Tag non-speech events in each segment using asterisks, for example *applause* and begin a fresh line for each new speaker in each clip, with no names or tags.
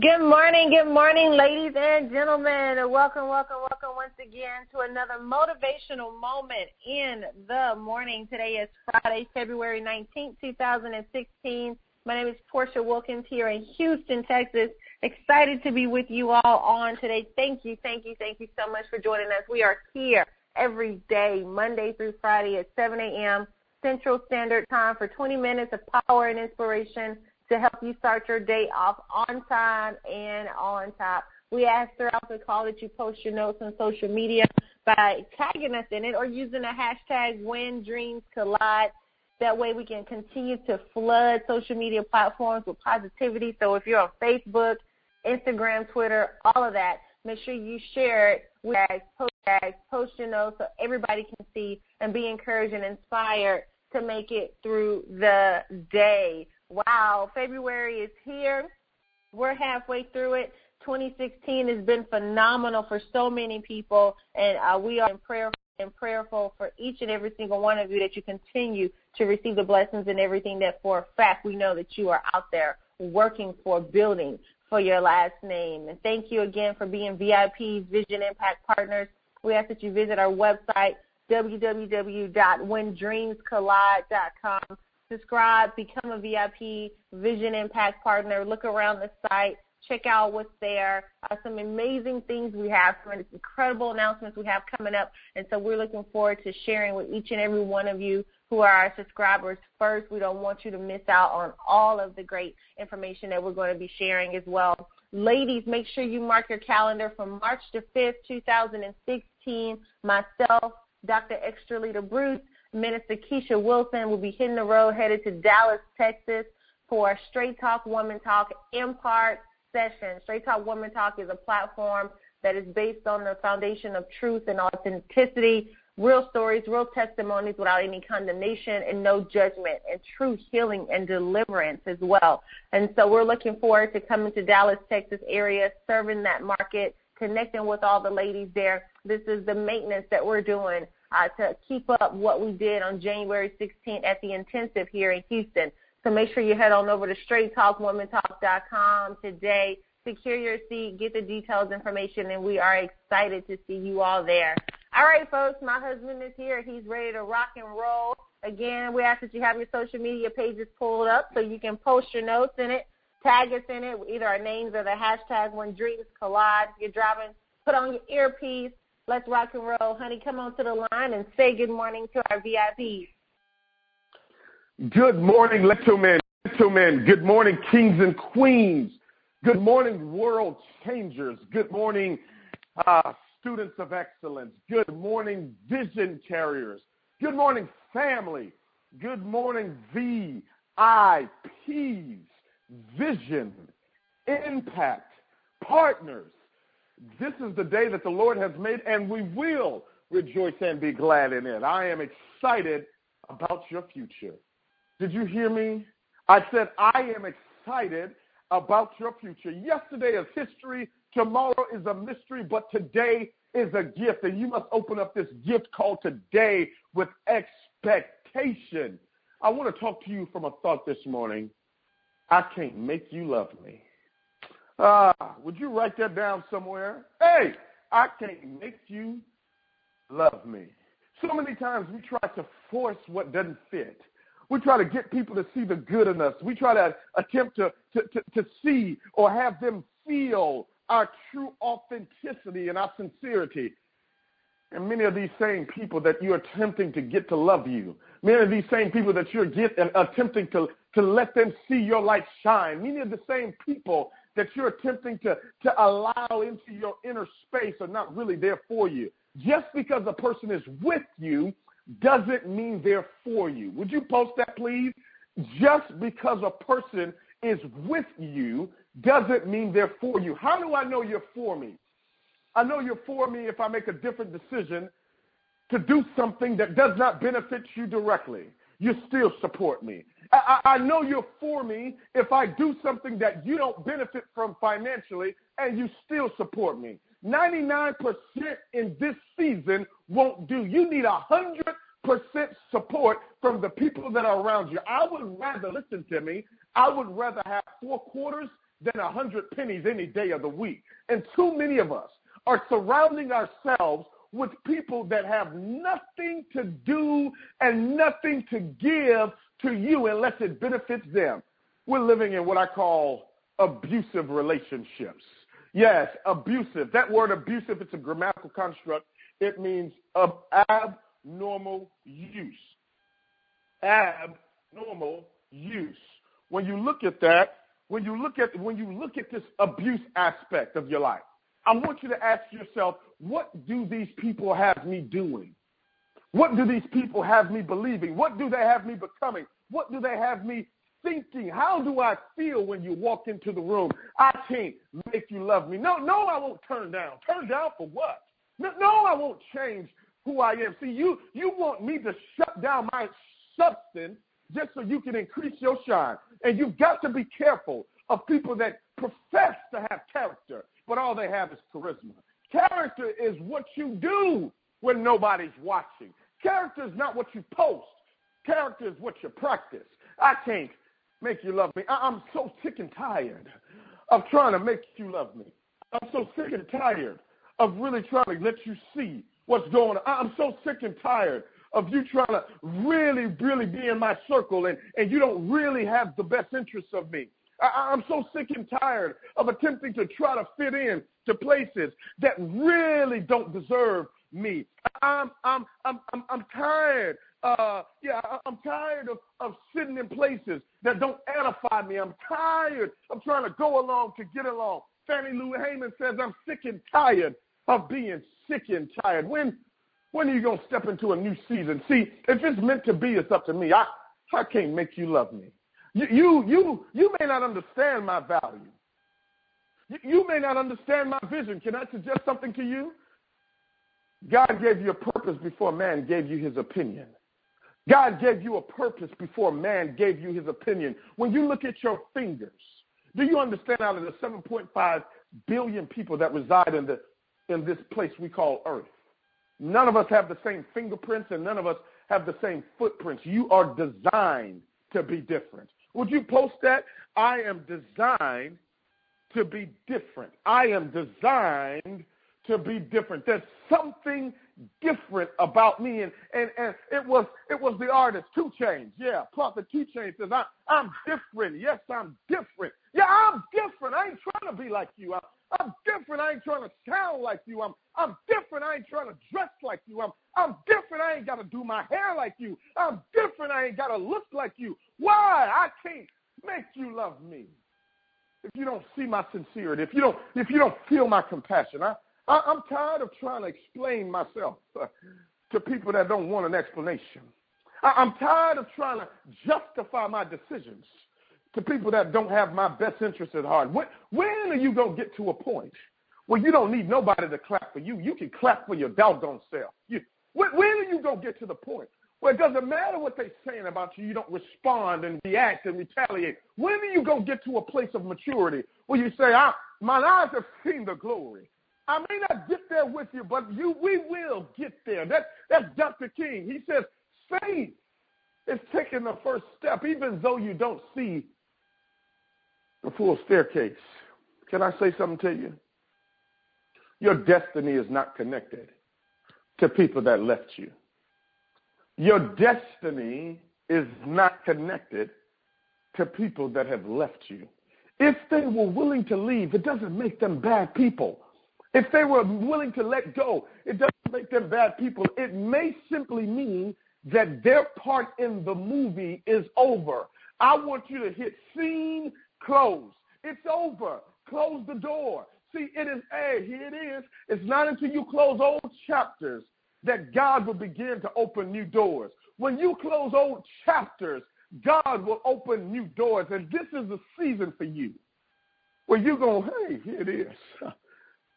Good morning, good morning, ladies and gentlemen. Welcome, welcome, welcome once again to another motivational moment in the morning. Today is Friday, February 19th, 2016. My name is Portia Wilkins here in Houston, Texas. Excited to be with you all on today. Thank you, thank you, thank you so much for joining us. We are here every day, Monday through Friday at 7 a.m. Central Standard Time for 20 minutes of power and inspiration to help you start your day off on time and on top. We ask throughout the call that you post your notes on social media by tagging us in it or using the hashtag when dreams collide. That way we can continue to flood social media platforms with positivity. So if you're on Facebook, Instagram, Twitter, all of that, make sure you share it with post post your notes so everybody can see and be encouraged and inspired to make it through the day. Wow, February is here. We're halfway through it. 2016 has been phenomenal for so many people, and uh, we are in prayer and prayerful for each and every single one of you that you continue to receive the blessings and everything that for a fact we know that you are out there working for building for your last name. And thank you again for being VIP's Vision Impact Partners. We ask that you visit our website, www.whendreamscollide.com subscribe, become a VIP Vision Impact Partner. Look around the site, check out what's there. Uh, some amazing things we have, some incredible announcements we have coming up, and so we're looking forward to sharing with each and every one of you who are our subscribers first. We don't want you to miss out on all of the great information that we're going to be sharing as well. Ladies, make sure you mark your calendar from March the 5th, 2016. Myself, Dr. Extra Leader Bruce, Minister Keisha Wilson will be hitting the road headed to Dallas, Texas for a Straight Talk Woman Talk Impart session. Straight Talk Woman Talk is a platform that is based on the foundation of truth and authenticity, real stories, real testimonies without any condemnation and no judgment, and true healing and deliverance as well. And so we're looking forward to coming to Dallas, Texas area, serving that market, connecting with all the ladies there. This is the maintenance that we're doing uh, to keep up what we did on January 16th at the intensive here in Houston. So make sure you head on over to straighttalkwomantalk.com today. Secure your seat, get the details information, and we are excited to see you all there. All right, folks, my husband is here. He's ready to rock and roll. Again, we ask that you have your social media pages pulled up so you can post your notes in it, tag us in it, either our names or the hashtag when dreams collide. If you're driving, put on your earpiece, Let's rock and roll. Honey, come on to the line and say good morning to our VIPs.
Good morning, gentlemen. Gentlemen, good morning, kings and queens. Good morning, world changers. Good morning, uh, students of excellence. Good morning, vision carriers. Good morning, family. Good morning, VIPs, vision, impact, partners. This is the day that the Lord has made, and we will rejoice and be glad in it. I am excited about your future. Did you hear me? I said, I am excited about your future. Yesterday is history, tomorrow is a mystery, but today is a gift, and you must open up this gift called today with expectation. I want to talk to you from a thought this morning. I can't make you love me. Uh, would you write that down somewhere? Hey, I can't make you love me. So many times we try to force what doesn't fit. We try to get people to see the good in us. We try to attempt to, to, to, to see or have them feel our true authenticity and our sincerity. And many of these same people that you're attempting to get to love you, many of these same people that you're get, attempting to, to let them see your light shine, many of the same people that you're attempting to, to allow into your inner space are not really there for you. Just because a person is with you doesn't mean they're for you. Would you post that, please? Just because a person is with you doesn't mean they're for you. How do I know you're for me? I know you're for me if I make a different decision to do something that does not benefit you directly. You still support me. I, I know you're for me if I do something that you don't benefit from financially and you still support me. 99% in this season won't do. You need 100% support from the people that are around you. I would rather, listen to me, I would rather have four quarters than a hundred pennies any day of the week. And too many of us are surrounding ourselves with people that have nothing to do and nothing to give to you unless it benefits them. We're living in what I call abusive relationships. Yes, abusive. That word abusive, it's a grammatical construct. It means of abnormal use. Abnormal use. When you look at that, when you look at when you look at this abuse aspect of your life, I want you to ask yourself, what do these people have me doing? What do these people have me believing? What do they have me becoming? What do they have me thinking? How do I feel when you walk into the room? I can't make you love me. No, no, I won't turn down. Turn down for what? No, no, I won't change who I am. See, you you want me to shut down my substance just so you can increase your shine. And you've got to be careful of people that profess to have character, but all they have is charisma. Character is what you do when nobody's watching. Character is not what you post. Character is what you practice. I can't make you love me. I- am so sick and tired of trying to make you love me. I'm so sick and tired of really trying to let you see what's going on. I'm so sick and tired of you trying to really, really be in my circle and, and you don't really have the best interests of me. I, I'm so sick and tired of attempting to try to fit in to places that really don't deserve me. I'm I'm I'm I'm, I'm tired. Uh, yeah, I'm tired of, of sitting in places that don't edify me. I'm tired of trying to go along to get along. Fannie Lou Hamer says I'm sick and tired of being sick and tired. When when are you gonna step into a new season? See, if it's meant to be, it's up to me. I I can't make you love me. You, you, you, may not understand my value. You, you may not understand my vision. Can I suggest something to you? God gave you a purpose before man gave you his opinion. God gave you a purpose before man gave you his opinion. When you look at your fingers, do you understand out of the 7.5 billion people that reside in, the, in this place we call Earth, none of us have the same fingerprints and none of us have the same footprints. You are designed to be different. Would you post that? I am designed to be different. I am designed to be different. There's something different about me. And, and, and it was it was the artist, 2 Chainz. Yeah, Prophet 2 Chainz says, I, I'm different. Yes, I'm different. Yeah, I'm different. I ain't trying to be like you. I'm, I'm different. I ain't trying to sound like you. I'm I'm different. I ain't trying to dress like you. I'm I'm different. I ain't got to do my hair like you. I'm different. I ain't got to look like you. Why? I can't make you love me. If you don't see my sincerity, if you don't if you don't feel my compassion, I, I I'm tired of trying to explain myself uh, to people that don't want an explanation. I, I'm tired of trying to justify my decisions to people that don't have my best interest at heart. When, when are you going to get to a point where you don't need nobody to clap for you? You can clap for your doggone self. You, when, when are you going to get to the point where it doesn't matter what they're saying about you, you don't respond and react and retaliate? When are you going to get to a place of maturity where you say, I, my eyes have seen the glory? I may not get there with you, but you, we will get there. That, that's Dr. King. He says, faith is taking the first step, even though you don't see the full staircase. Can I say something to you? Your destiny is not connected to people that left you. Your destiny is not connected to people that have left you. If they were willing to leave, it doesn't make them bad people. If they were willing to let go, it doesn't make them bad people. It may simply mean that their part in the movie is over. I want you to hit scene close. It's over. Close the door. See, it is, hey, here it is. It's not until you close old chapters that God will begin to open new doors. When you close old chapters, God will open new doors. And this is the season for you where you're going, hey, here it is. *laughs*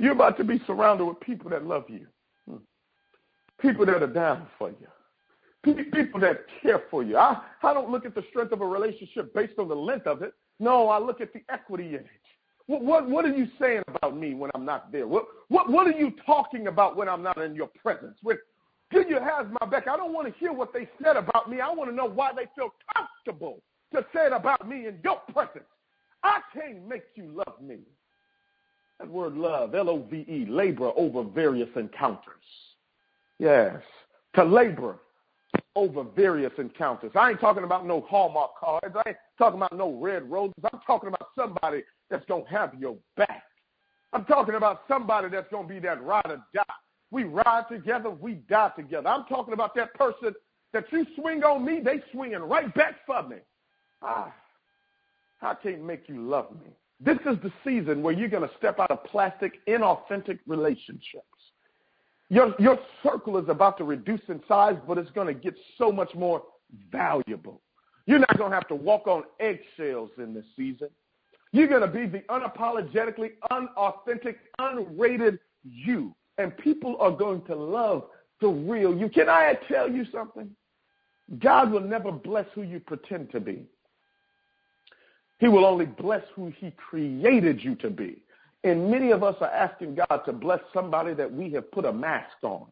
You're about to be surrounded with people that love you, hmm. people that are down for you, people that care for you. I, I don't look at the strength of a relationship based on the length of it. No, I look at the equity in it. What, what, what are you saying about me when I'm not there? What, what, what are you talking about when I'm not in your presence? When, do you have my back? I don't want to hear what they said about me. I want to know why they feel comfortable to say it about me in your presence. I can't make you love me. That word love, L O V E, labor over various encounters. Yes, to labor over various encounters. I ain't talking about no Hallmark cards. I ain't talking about no red roses. I'm talking about somebody that's going to have your back. I'm talking about somebody that's going to be that ride or die. We ride together, we die together. I'm talking about that person that you swing on me, they swinging right back for me. Ah, I can't make you love me. This is the season where you're going to step out of plastic, inauthentic relationships. Your, your circle is about to reduce in size, but it's going to get so much more valuable. You're not going to have to walk on eggshells in this season. You're going to be the unapologetically unauthentic, unrated you. And people are going to love the real you. Can I tell you something? God will never bless who you pretend to be. He will only bless who he created you to be. And many of us are asking God to bless somebody that we have put a mask on.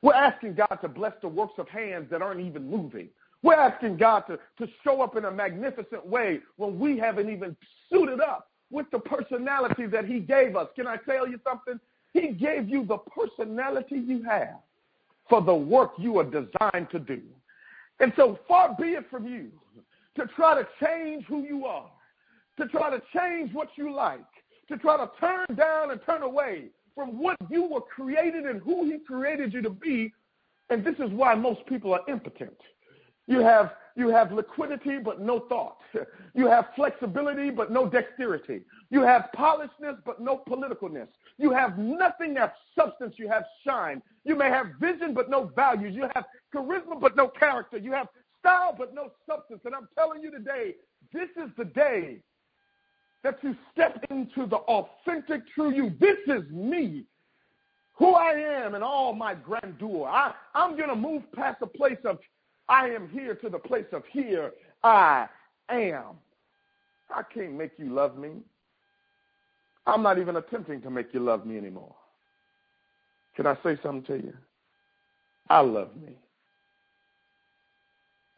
We're asking God to bless the works of hands that aren't even moving. We're asking God to, to show up in a magnificent way when we haven't even suited up with the personality that He gave us. Can I tell you something? He gave you the personality you have for the work you are designed to do. And so far be it from you to try to change who you are, to try to change what you like, to try to turn down and turn away from what you were created and who He created you to be. And this is why most people are impotent. You have you have liquidity but no thought. *laughs* You have flexibility but no dexterity. You have polishedness but no politicalness. You have nothing that's substance. You have shine. You may have vision but no values. You have charisma but no character. You have style but no substance. And I'm telling you today, this is the day that you step into the authentic true you. This is me, who I am, and all my grandeur. I, I'm going to move past the place of I am here to the place of here I am. I can't make you love me. I'm not even attempting to make you love me anymore. Can I say something to you? I love me.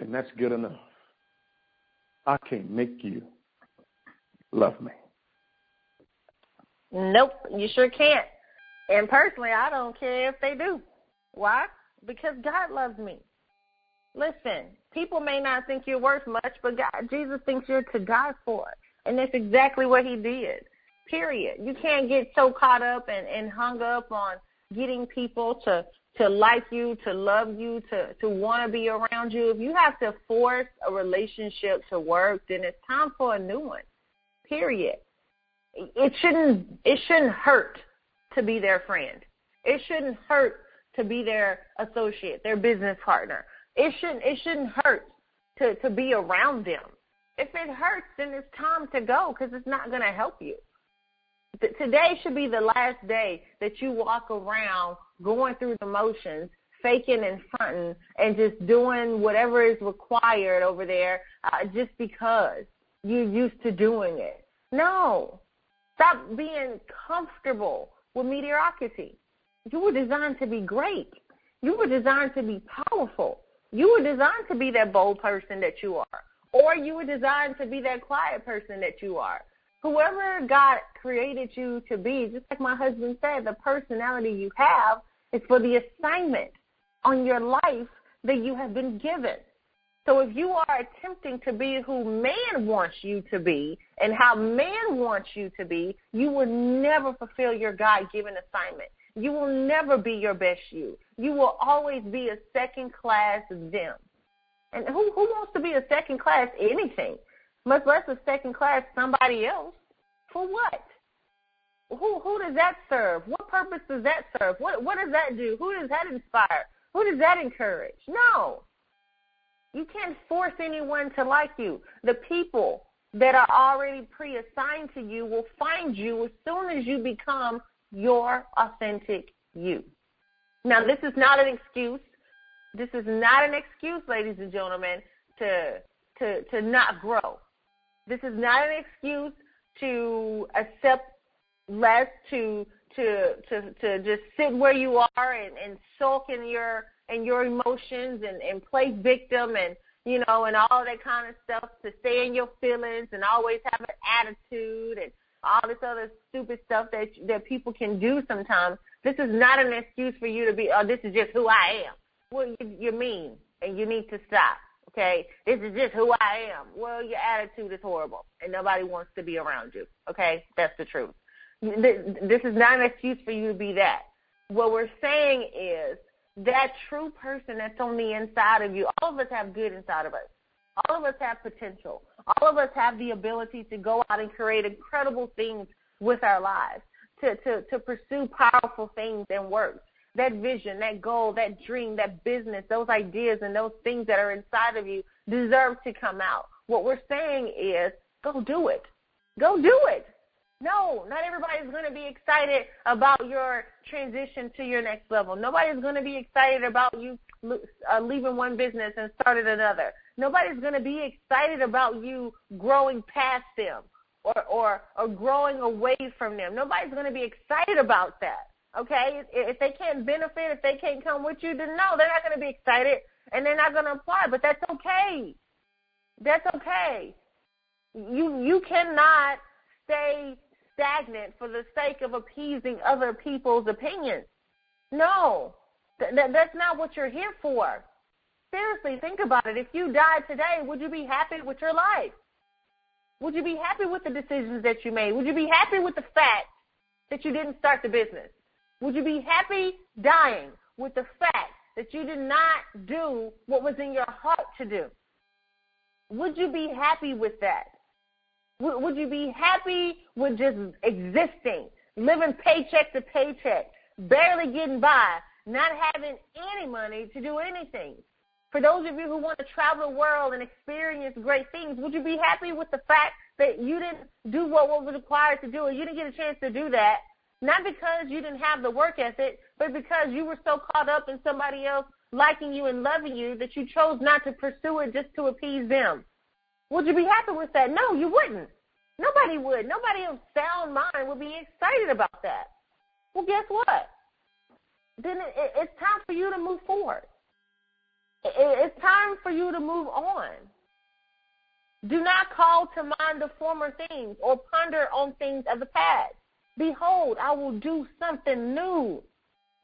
And that's good enough. I can't make you love me.
Nope, you sure can't. And personally, I don't care if they do. Why? Because God loves me. Listen, people may not think you're worth much, but God, Jesus thinks you're to die for. And that's exactly what he did. Period. You can't get so caught up and, and hung up on getting people to to like you, to love you, to to want to be around you. If you have to force a relationship to work, then it's time for a new one. Period. It shouldn't it shouldn't hurt to be their friend. It shouldn't hurt to be their associate, their business partner. It shouldn't it shouldn't hurt to to be around them. If it hurts, then it's time to go because it's not going to help you. Today should be the last day that you walk around going through the motions, faking and fronting, and just doing whatever is required over there uh, just because you're used to doing it. No. Stop being comfortable with mediocrity. You were designed to be great. You were designed to be powerful. You were designed to be that bold person that you are, or you were designed to be that quiet person that you are. Whoever God created you to be, just like my husband said, the personality you have is for the assignment on your life that you have been given. So if you are attempting to be who man wants you to be and how man wants you to be, you will never fulfill your God given assignment. You will never be your best you. You will always be a second class them. And who who wants to be a second class anything? Much less a second class somebody else. For what? Who who does that serve? What purpose does that serve? What what does that do? Who does that inspire? Who does that encourage? No. You can't force anyone to like you. The people that are already pre-assigned to you will find you as soon as you become your authentic you. Now, this is not an excuse. This is not an excuse, ladies and gentlemen, to to to not grow. This is not an excuse to accept less, to to to to just sit where you are and, and sulk in your in your emotions and, and play victim and you know, and all that kind of stuff to stay in your feelings and always have an attitude and all this other stupid stuff that that people can do sometimes. This is not an excuse for you to be, oh, this is just who I am. Well, you, you're mean and you need to stop. Okay, this is just who I am. Well, your attitude is horrible, and nobody wants to be around you. Okay, that's the truth. This is not an excuse for you to be that. What we're saying is that true person that's on the inside of you. All of us have good inside of us. All of us have potential. All of us have the ability to go out and create incredible things with our lives, to, to, to pursue powerful things and work. That vision, that goal, that dream, that business, those ideas and those things that are inside of you deserve to come out. What we're saying is go do it. Go do it. No, not everybody's going to be excited about your transition to your next level. Nobody's going to be excited about you uh, leaving one business and starting another. Nobody's going to be excited about you growing past them or, or, or growing away from them. Nobody's going to be excited about that. Okay? If they can't benefit, if they can't come with you, then no, they're not going to be excited and they're not going to apply. But that's okay. That's okay. You you cannot stay stagnant for the sake of appeasing other people's opinions. No, th- th- that's not what you're here for. Seriously, think about it. If you died today, would you be happy with your life? Would you be happy with the decisions that you made? Would you be happy with the fact that you didn't start the business? Would you be happy dying with the fact that you did not do what was in your heart to do? Would you be happy with that? Would you be happy with just existing, living paycheck to paycheck, barely getting by, not having any money to do anything? For those of you who want to travel the world and experience great things, would you be happy with the fact that you didn't do what was required to do, or you didn't get a chance to do that, not because you didn't have the work ethic, but because you were so caught up in somebody else liking you and loving you that you chose not to pursue it just to appease them? Would you be happy with that? No, you wouldn't. Nobody would. Nobody of sound mind would be excited about that. Well, guess what? Then it, it's time for you to move forward. It, it's time for you to move on. Do not call to mind the former things or ponder on things of the past. Behold, I will do something new.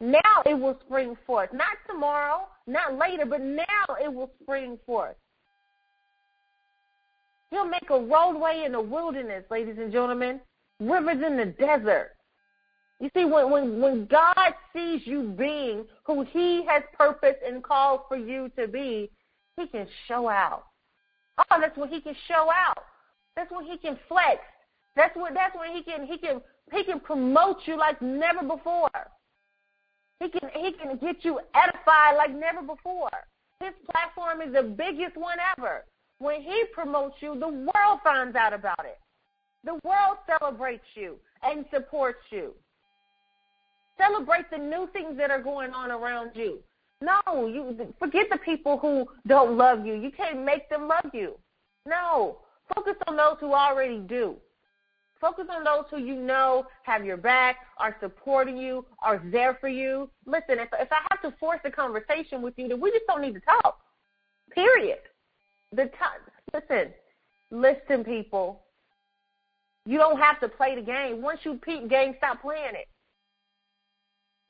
Now it will spring forth. Not tomorrow, not later, but now it will spring forth. He'll make a roadway in the wilderness, ladies and gentlemen, rivers in the desert. You see, when, when, when God sees you being who He has purposed and called for you to be, He can show out. Oh, that's when He can show out. That's when He can flex. That's when that's when He can He can He can promote you like never before. He can He can get you edified like never before. His platform is the biggest one ever. When he promotes you, the world finds out about it. The world celebrates you and supports you. Celebrate the new things that are going on around you. No, you forget the people who don't love you. You can't make them love you. No, focus on those who already do. Focus on those who you know have your back, are supporting you, are there for you. Listen, if if I have to force a conversation with you, then we just don't need to talk. Period the time. Listen, listen, people. You don't have to play the game. Once you peep game, stop playing it.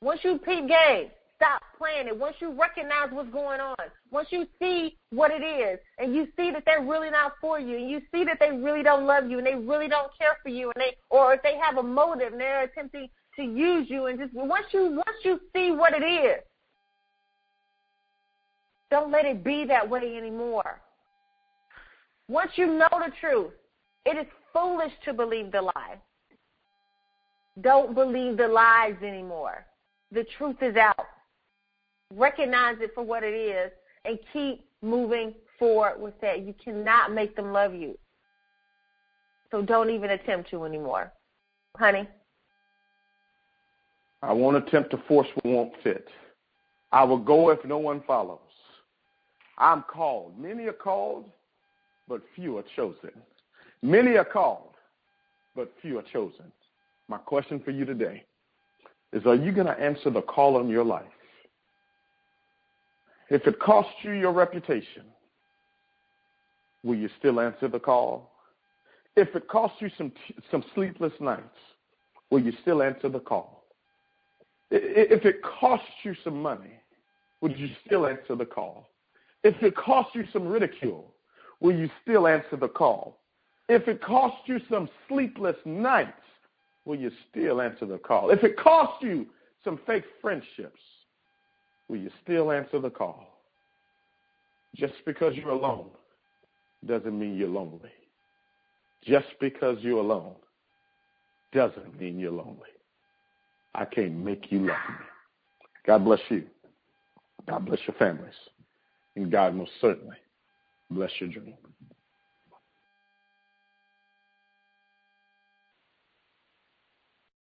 Once you peep game, stop playing it. Once you recognize what's going on, once you see what it is, and you see that they're really not for you, and you see that they really don't love you, and they really don't care for you, and they, or if they have a motive and they're attempting to use you, and just once you once you see what it is, don't let it be that way anymore. Once you know the truth, it is foolish to believe the lie. Don't believe the lies anymore. The truth is out. Recognize it for what it is and keep moving forward with that. You cannot make them love you. So don't even attempt to anymore. Honey?
I won't attempt to force what won't fit. I will go if no one follows. I'm called. Many are called, but few are chosen. Many are called, but few are chosen. My question for you today is Are you going to answer the call on your life? If it costs you your reputation, will you still answer the call? If it costs you some some sleepless nights, will you still answer the call? If it costs you some money, would you still answer the call? If it costs you some ridicule, will you still answer the call? If it costs you some sleepless nights, will you still answer the call? If it costs you some fake friendships, will you still answer the call? Just because you're alone doesn't mean you're lonely. Just because you're alone doesn't mean you're lonely. I can't make you love me. God bless you. God bless your families. And God most certainly bless your dream.